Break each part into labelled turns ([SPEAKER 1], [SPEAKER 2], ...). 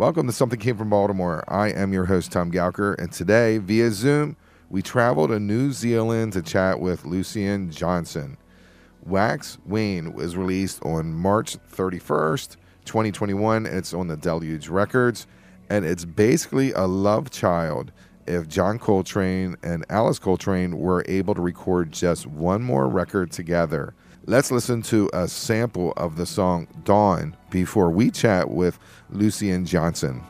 [SPEAKER 1] Welcome to Something Came from Baltimore. I am your host, Tom Gauker, and today, via Zoom, we travel to New Zealand to chat with Lucien Johnson. Wax Wane was released on March 31st, 2021. It's on the Deluge Records, and it's basically a love child if John Coltrane and Alice Coltrane were able to record just one more record together. Let's listen to a sample of the song Dawn before we chat with Lucien Johnson.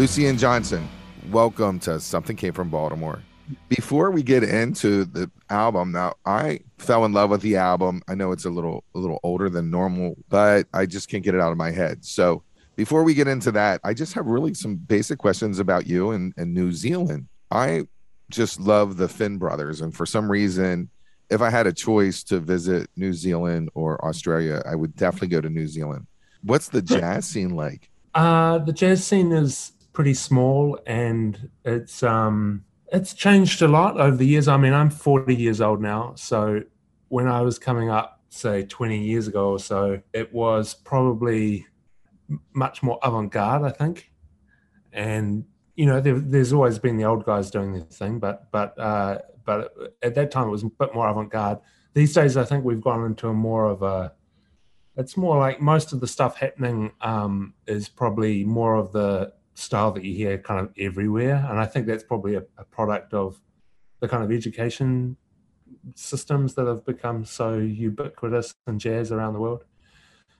[SPEAKER 1] Lucien Johnson, welcome to Something Came from Baltimore. Before we get into the album, now I fell in love with the album. I know it's a little a little older than normal, but I just can't get it out of my head. So before we get into that, I just have really some basic questions about you and, and New Zealand. I just love the Finn brothers, and for some reason, if I had a choice to visit New Zealand or Australia, I would definitely go to New Zealand. What's the jazz scene like?
[SPEAKER 2] Uh, the jazz scene is pretty small and it's um it's changed a lot over the years. I mean, I'm 40 years old now, so when I was coming up, say 20 years ago or so, it was probably much more avant-garde, I think. And you know, there, there's always been the old guys doing their thing, but but uh, but at that time it was a bit more avant-garde. These days, I think we've gone into a more of a it's more like most of the stuff happening um, is probably more of the style that you hear kind of everywhere. And I think that's probably a, a product of the kind of education systems that have become so ubiquitous in jazz around the world.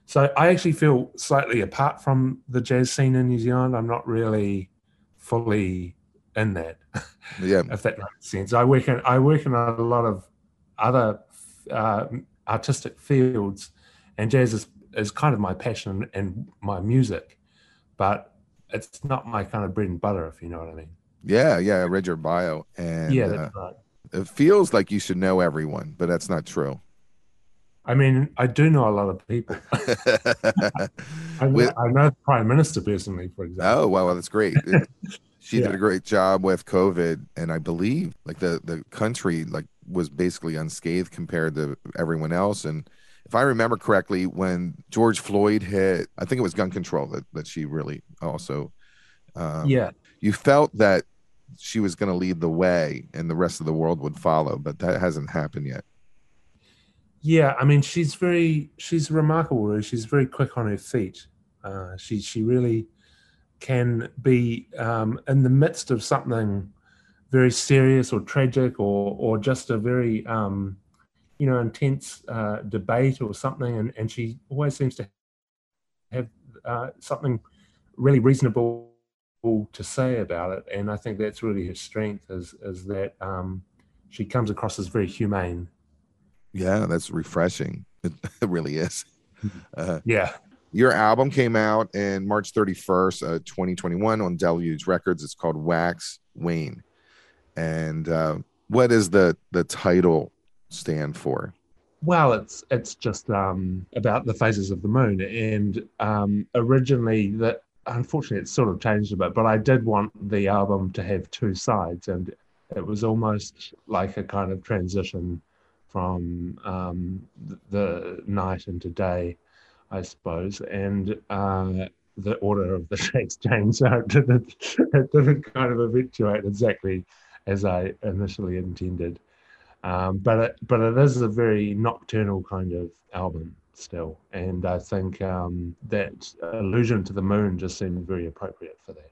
[SPEAKER 2] So I actually feel slightly apart from the jazz scene in New Zealand. I'm not really fully in that.
[SPEAKER 1] Yeah,
[SPEAKER 2] if that makes sense. I work in I work in a lot of other uh, artistic fields, and jazz is, is kind of my passion and my music. But it's not my kind of bread and butter, if you know what I mean.
[SPEAKER 1] Yeah, yeah. I read your bio, and
[SPEAKER 2] yeah, that's uh, right.
[SPEAKER 1] It feels like you should know everyone, but that's not true.
[SPEAKER 2] I mean, I do know a lot of people. I, know, with, I know the prime minister personally, for example.
[SPEAKER 1] Oh, well, that's great. she yeah. did a great job with COVID, and I believe like the the country like was basically unscathed compared to everyone else, and if I remember correctly, when George Floyd hit, I think it was gun control that, that she really also,
[SPEAKER 2] um, yeah,
[SPEAKER 1] you felt that she was going to lead the way and the rest of the world would follow, but that hasn't happened yet.
[SPEAKER 2] Yeah, I mean, she's very, she's remarkable. She's very quick on her feet. Uh, she, she really can be um, in the midst of something very serious or tragic or, or just a very, um, you know, intense uh, debate or something, and, and she always seems to have uh, something really reasonable to say about it. And I think that's really her strength is is that um, she comes across as very humane.
[SPEAKER 1] Yeah, that's refreshing. It, it really is.
[SPEAKER 2] Uh, yeah.
[SPEAKER 1] Your album came out in March 31st, uh, 2021 on Deluge Records. It's called Wax Wane. And uh, what is the the title stand for?
[SPEAKER 2] Well, it's it's just um, about the phases of the moon, and um, originally that unfortunately it's sort of changed a bit, but I did want the album to have two sides, and it was almost like a kind of transition from um, the night into day, I suppose, and uh, the order of the tracks changed, so it didn't, it didn't kind of eventuate exactly as I initially intended. Um, but it, but it is a very nocturnal kind of album still, and I think um, that allusion to the moon just seemed very appropriate for that.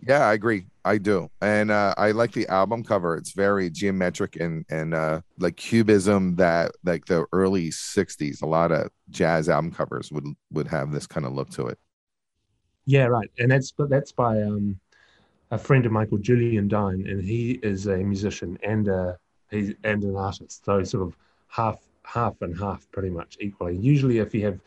[SPEAKER 1] Yeah, I agree. I do, and uh, I like the album cover. It's very geometric and and uh, like cubism that like the early '60s. A lot of jazz album covers would would have this kind of look to it.
[SPEAKER 2] Yeah, right. And that's but that's by um, a friend of Michael, Julian Dyne, and he is a musician and a he's and an artist. So sort of half half and half, pretty much equally. Usually, if you have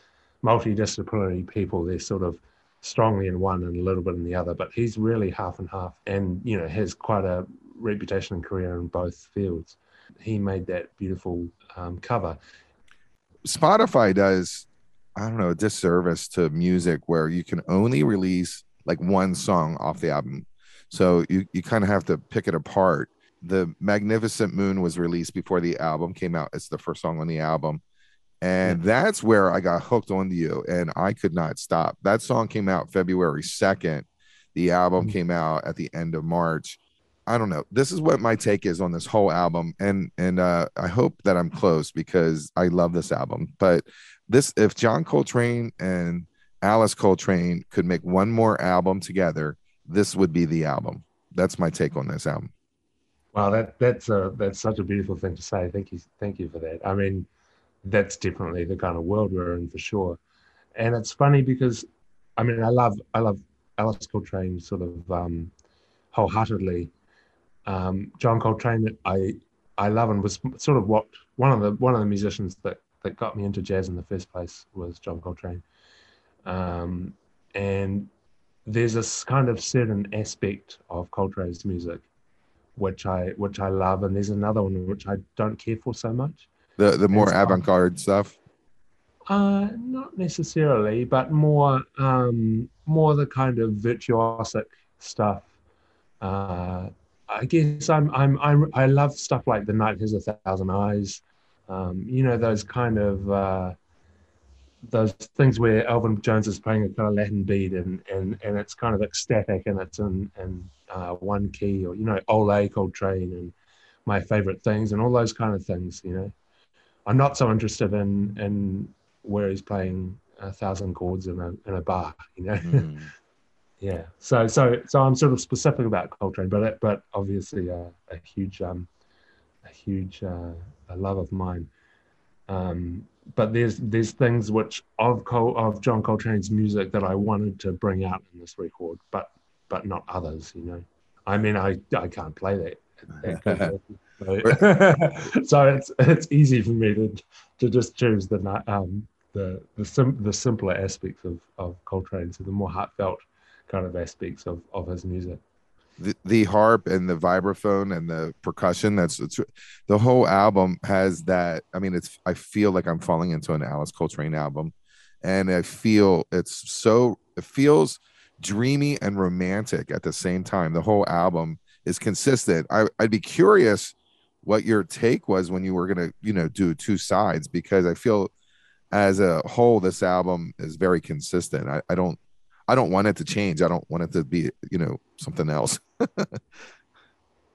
[SPEAKER 2] multidisciplinary people, they're sort of strongly in one and a little bit in the other, but he's really half and half and, you know, has quite a reputation and career in both fields. He made that beautiful um, cover.
[SPEAKER 1] Spotify does, I don't know, a disservice to music where you can only release like one song off the album. So you, you kind of have to pick it apart. The Magnificent Moon was released before the album came out. It's the first song on the album and that's where I got hooked onto you, and I could not stop. That song came out February 2nd. The album mm-hmm. came out at the end of March. I don't know. This is what my take is on this whole album, and and uh, I hope that I'm close because I love this album. But this, if John Coltrane and Alice Coltrane could make one more album together, this would be the album. That's my take on this album.
[SPEAKER 2] Wow, that that's a that's such a beautiful thing to say. Thank you, thank you for that. I mean, that's definitely the kind of world we're in for sure. And it's funny because, I mean, I love I love Alice Coltrane sort of um, wholeheartedly. Um, John Coltrane, I I love and was sort of what one of the one of the musicians that that got me into jazz in the first place was John Coltrane. Um, and there's this kind of certain aspect of Coltrane's music which I which I love, and there's another one which I don't care for so much.
[SPEAKER 1] The the more avant garde stuff.
[SPEAKER 2] Uh, not necessarily, but more um, more the kind of virtuosic stuff. Uh, I guess I'm, I'm I'm I love stuff like The Night Has a Thousand Eyes. Um, you know those kind of uh, those things where Elvin Jones is playing a kind of Latin beat and and and it's kind of ecstatic and it's in in uh, one key or you know Ole Coltrane and my favorite things and all those kind of things. You know. I'm not so interested in in where he's playing a thousand chords in a in a bar, you know. Mm. yeah. So so so I'm sort of specific about Coltrane, but but obviously a, a huge um a huge uh, a love of mine. Um, but there's there's things which of Col- of John Coltrane's music that I wanted to bring out in this record, but but not others. You know, I mean, I I can't play that. so it's it's easy for me to to just choose the um the the sim, the simpler aspects of of Coltrane, so the more heartfelt kind of aspects of of his music.
[SPEAKER 1] The, the harp and the vibraphone and the percussion that's the whole album has that i mean it's i feel like i'm falling into an alice coltrane album. And i feel it's so it feels dreamy and romantic at the same time. The whole album is consistent. I, i'd be curious what your take was when you were to you know do two sides because i feel as a whole this album is very consistent. I, I don't i don't want it to change. I don't want it to be you know something else.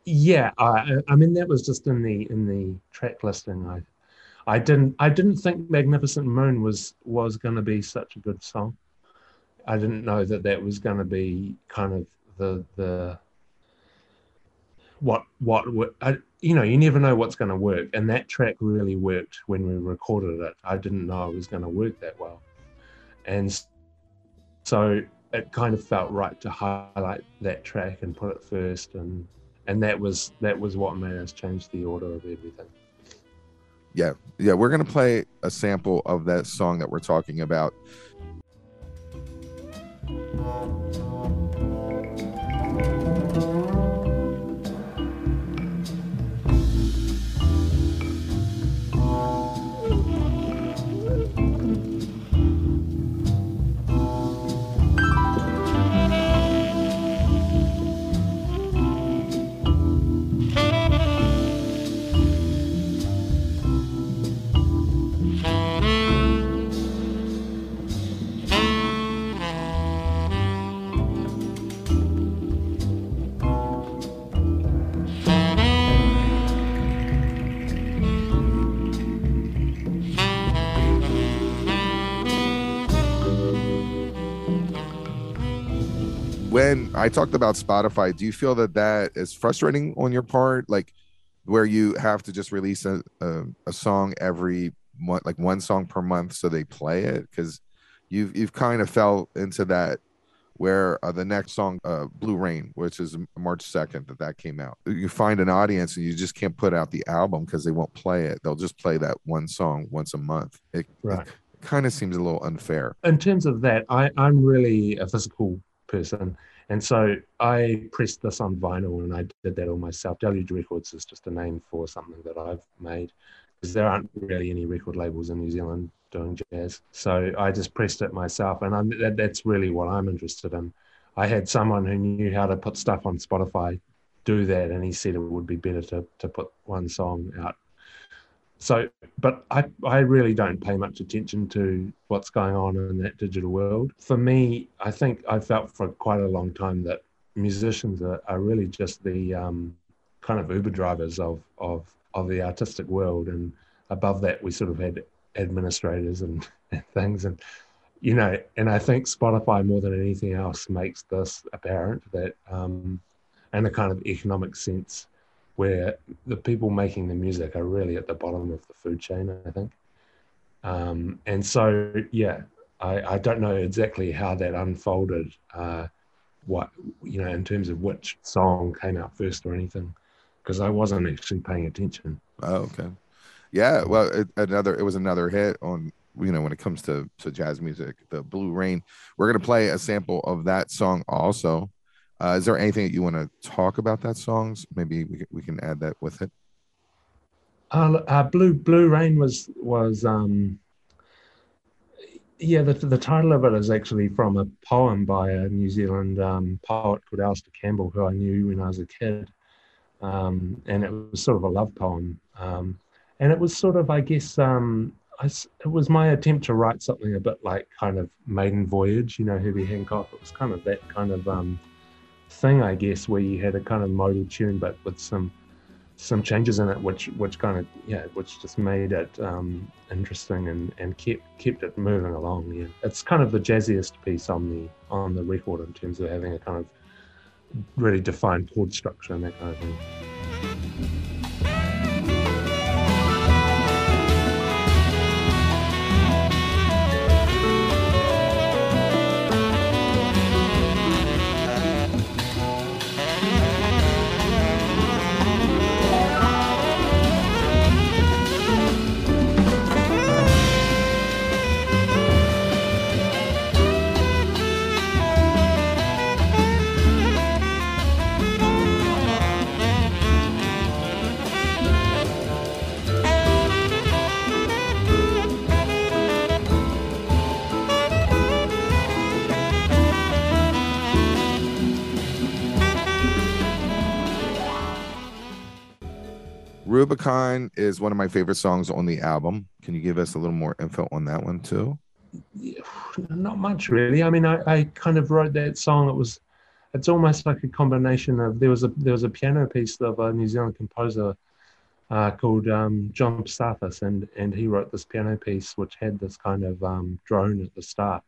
[SPEAKER 2] Yeah I, I mean that was just in the in the track listing. I i didn't i didn't think magnificent moon was was going to be such a good song. I didn't know that that was going to be kind of the the what what I, you know you never know what's going to work. And that track really worked when we recorded it. I didn't know it was going to work that well. And so it kind of felt right to highlight that track and put it first and and that was that was what made us change the order of everything.
[SPEAKER 1] Yeah yeah we're to play a sample of that song that we're talking about when I talked about Spotify, do you feel that that is frustrating on your part? Like where you have to just release a, a, a song every month, like one song per month, so they play it? Because you've you've kind of fell into that where uh, the next song, uh, Blue Rain, which is March 2nd that that came out, you find an audience and you just can't put out the album because they won't play it. They'll just play that one song once a month. It,
[SPEAKER 2] Right.
[SPEAKER 1] it kind of seems a little unfair.
[SPEAKER 2] in terms of that, I, I'm really a physical person. And so I pressed this on vinyl and I did that all myself. Deluge Records is just a name for something that I've made because there aren't really any record labels in New Zealand doing jazz. So I just pressed it myself. And that, that's really what I'm interested in. I had someone who knew how to put stuff on Spotify do that. And he said it would be better to, to put one song out so but I, I really don't pay much attention to what's going on in that digital world. For me i think i felt for quite a long time that musicians are, are really just the um, kind of uber drivers of, of of the artistic world. And above that we sort of had administrators and, and things. And you know and i think spotify more than anything else makes this apparent that um, in a kind of economic sense where the people making the music are really at the bottom of the food chain, I think. Um, and so, yeah, I, I don't know exactly how that unfolded, uh, what, you know, in terms of which song came out first or anything, because I wasn't actually paying attention.
[SPEAKER 1] Oh, okay. Yeah. Well, it, another, it was another hit on, you know, when it comes to, to jazz music, the Blue Rain. We're going to play a sample of that song also. Uh, is there anything that you want to talk about that songs? Maybe we, we can add that with it.
[SPEAKER 2] Uh, uh, Blue Blue Rain was was um, yeah the the title of it is actually from a poem by a New Zealand um, poet called Alistair Campbell who I knew when I was a kid, um, and it was sort of a love poem, um, and it was sort of I guess um, I it was my attempt to write something a bit like kind of Maiden Voyage, you know Herbie Hancock. It was kind of that kind of um, thing I guess where you had a kind of modal tune but with some some changes in it which which kind of yeah which just made it um interesting and and kept kept it moving along yeah. It's kind of the jazziest piece on the on the record in terms of having a kind of really defined chord structure and that kind of thing
[SPEAKER 1] Rubicon is one of my favorite songs on the album. Can you give us a little more info on that one too?
[SPEAKER 2] Not much really i mean I, I kind of wrote that song it was it's almost like a combination of there was a there was a piano piece of a new zealand composer uh, called um, john Psathas, and and he wrote this piano piece which had this kind of um, drone at the start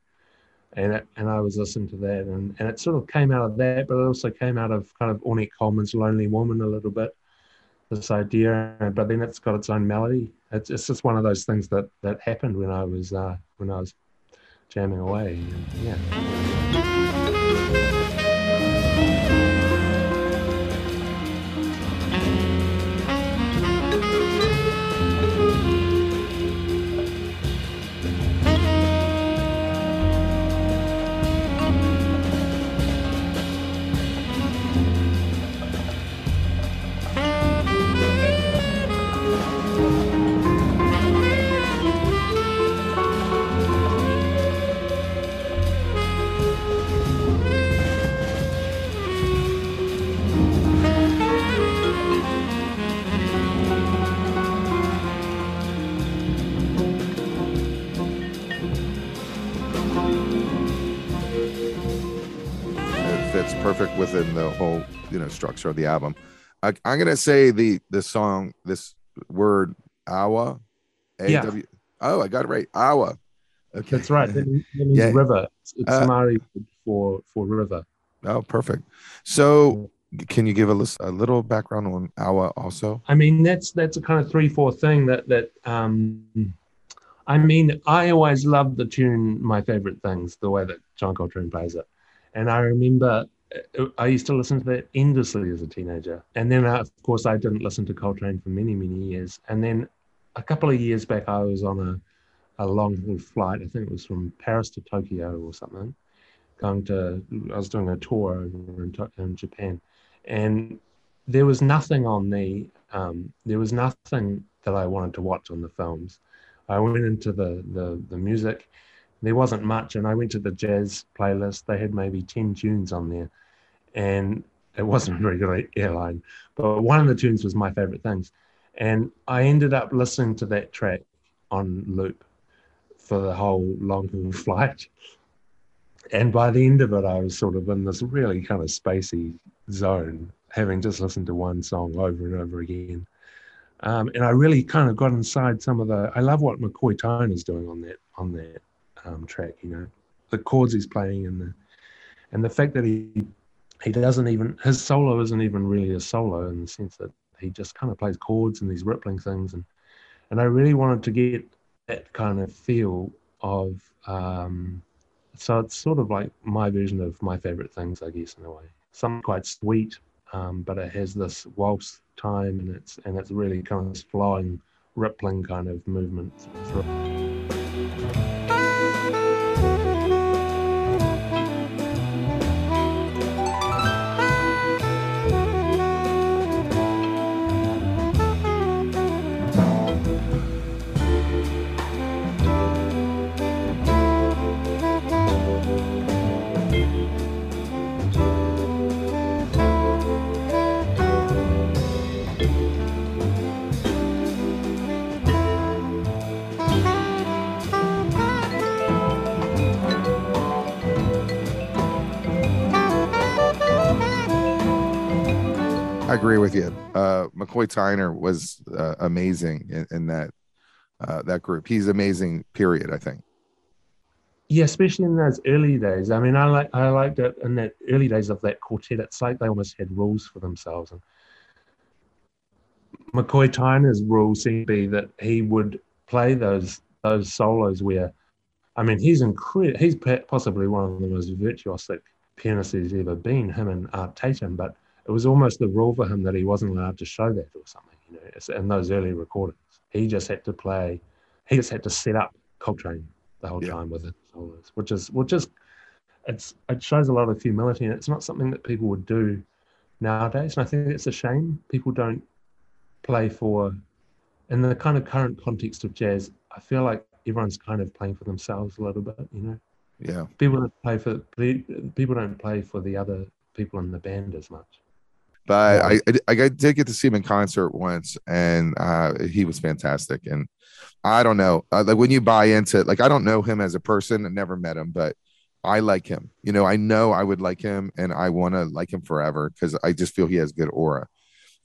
[SPEAKER 2] and it, and i was listening to that and, and it sort of came out of that but it also came out of kind of ornette coleman's lonely woman a little bit this idea but then it's got its own melody. It's, it's just one of those things that that happened when i was uh when i was jamming away. And, yeah
[SPEAKER 1] perfect within the whole, you know, structure of the album. I, I'm gonna say the the song, this word awa, A
[SPEAKER 2] Yeah.
[SPEAKER 1] W. Oh, I got it right. Awa. Okay.
[SPEAKER 2] that's right that means, that means
[SPEAKER 1] Yeah.
[SPEAKER 2] river it's, it's
[SPEAKER 1] Uh,
[SPEAKER 2] for for river
[SPEAKER 1] Oh, perfect. So, can you give us a little background on Awa also?
[SPEAKER 2] I mean, that's that's a kind of three four thing that that um, I mean, I always loved the tune "My Favorite Things," the way that John Coltrane plays it, and I remember I used to listen to that endlessly as a teenager. And then, uh, of course, I didn't listen to Coltrane for many many years. And then a couple of years back, I was on a a long haul flight. I think it was from Paris to Tokyo or something. Going to, I was doing a tour over in, in Japan, and there was nothing on the, um, there was nothing that I wanted to watch on the films. I went into the the, the music. There wasn't much, and I went to the jazz playlist. They had maybe ten tunes on there, and it wasn't a very good airline. But one of the tunes was my favorite things, and I ended up listening to that track on loop for the whole long haul flight. And by the end of it, I was sort of in this really kind of spacey zone, having just listened to one song over and over again. Um, and I really kind of got inside some of the. I love what McCoy Tyner is doing on that on that um, track. You know, the chords he's playing and the and the fact that he he doesn't even his solo isn't even really a solo in the sense that he just kind of plays chords and these rippling things and and I really wanted to get that kind of feel of um, so it's sort of like my version of my favorite things i guess in a way something quite sweet um, but it has this waltz time and it's and it's really kind of flowing rippling kind of movement through.
[SPEAKER 1] Agree with you. Uh, McCoy Tyner was uh, amazing in, in that uh, that group. He's amazing. Period. I think.
[SPEAKER 2] Yeah, especially in those early days. I mean, I like I liked it in that early days of that quartet. It's like they almost had rules for themselves. And McCoy Tyner's rule seemed to be that he would play those those solos where, I mean, he's incredible. He's possibly one of the most virtuosic pianists he's ever been. Him and Art Tatum, but it was almost the rule for him that he wasn't allowed to show that or something. You know, in those early recordings, he just had to play. He just had to set up Coltrane the whole yeah. time with it which is which is it's it shows a lot of humility, and it's not something that people would do nowadays. And I think it's a shame people don't play for. In the kind of current context of jazz, I feel like everyone's kind of playing for themselves a little bit. You know.
[SPEAKER 1] Yeah.
[SPEAKER 2] People don't play for people don't play for the other people in the band as much
[SPEAKER 1] but I, I, I did get to see him in concert once, and uh, he was fantastic. And I don't know, uh, like when you buy into it, like I don't know him as a person, I never met him, but I like him. You know, I know I would like him, and I want to like him forever because I just feel he has good aura.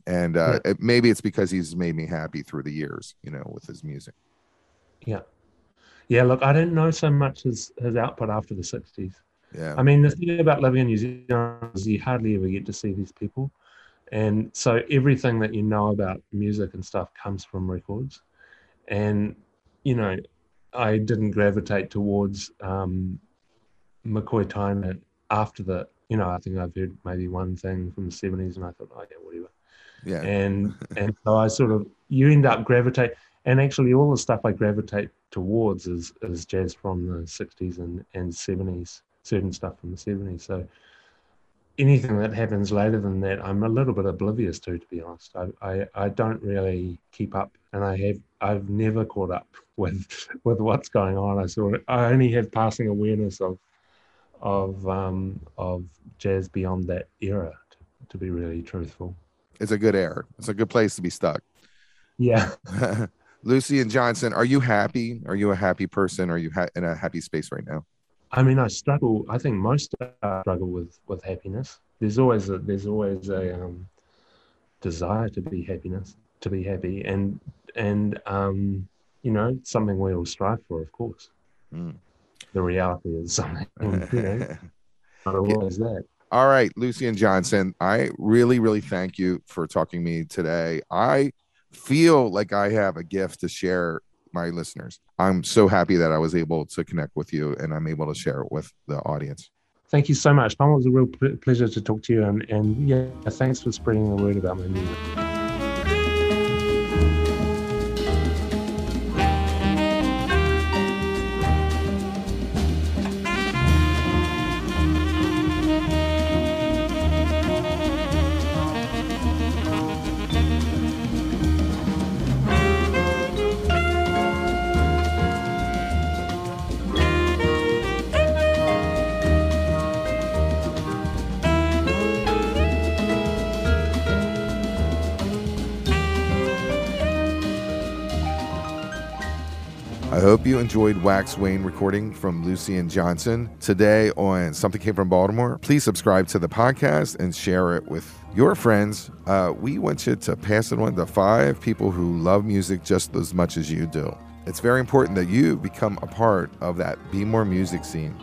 [SPEAKER 1] And uh, yeah. it, maybe it's because he's made me happy through the years, you know, with his music.
[SPEAKER 2] Yeah, yeah. Look, I didn't know so much his his output after the '60s.
[SPEAKER 1] Yeah.
[SPEAKER 2] I mean, the thing about living in New Zealand is you hardly ever get to see these people. And so everything that you know about music and stuff comes from records. And, you know, I didn't gravitate towards um, McCoy Tyner after the, you know, I think I've heard maybe one thing from the 70s and I thought, oh, yeah, whatever.
[SPEAKER 1] Yeah.
[SPEAKER 2] And, and so I sort of, you end up gravitate, and actually all the stuff I gravitate towards is, is jazz from the 60s and, and 70s, certain stuff from the 70s. So, anything that happens later than that, I'm a little bit oblivious to, to be honest. I, I, I don't really keep up, and I have I've never caught up with with what's going on. I sort of I only have passing awareness of of um, of jazz beyond that era. To, to be really truthful,
[SPEAKER 1] it's a good era. It's a good place to be stuck.
[SPEAKER 2] Yeah.
[SPEAKER 1] Lucien Johnson, are you happy? Are you a happy person? Are you ha- in a happy space right now?
[SPEAKER 2] I mean, I struggle. I think most struggle with with happiness. There's always a there's always a um, desire to be happiness, to be happy, and and um, you know something we all strive for, of course. Mm. The reality is something you know, not always that.
[SPEAKER 1] All right, Lucien Johnson, I really, really thank you for talking to me today. I feel like I have a gift to share my listeners. I'm so happy that I was able to connect with you and I'm able to share it with the audience.
[SPEAKER 2] Thank you so much. Tom, it was a real pleasure to talk to you. And, and yeah, thanks for spreading the word about my music.
[SPEAKER 1] Hope you enjoyed Wax Wane recording from Lucien Johnson today on Something Came from Baltimore. Please subscribe to the podcast and share it with your friends. Uh, we want you to pass it on to five people who love music just as much as you do. It's very important that you become a part of that Be More Music scene.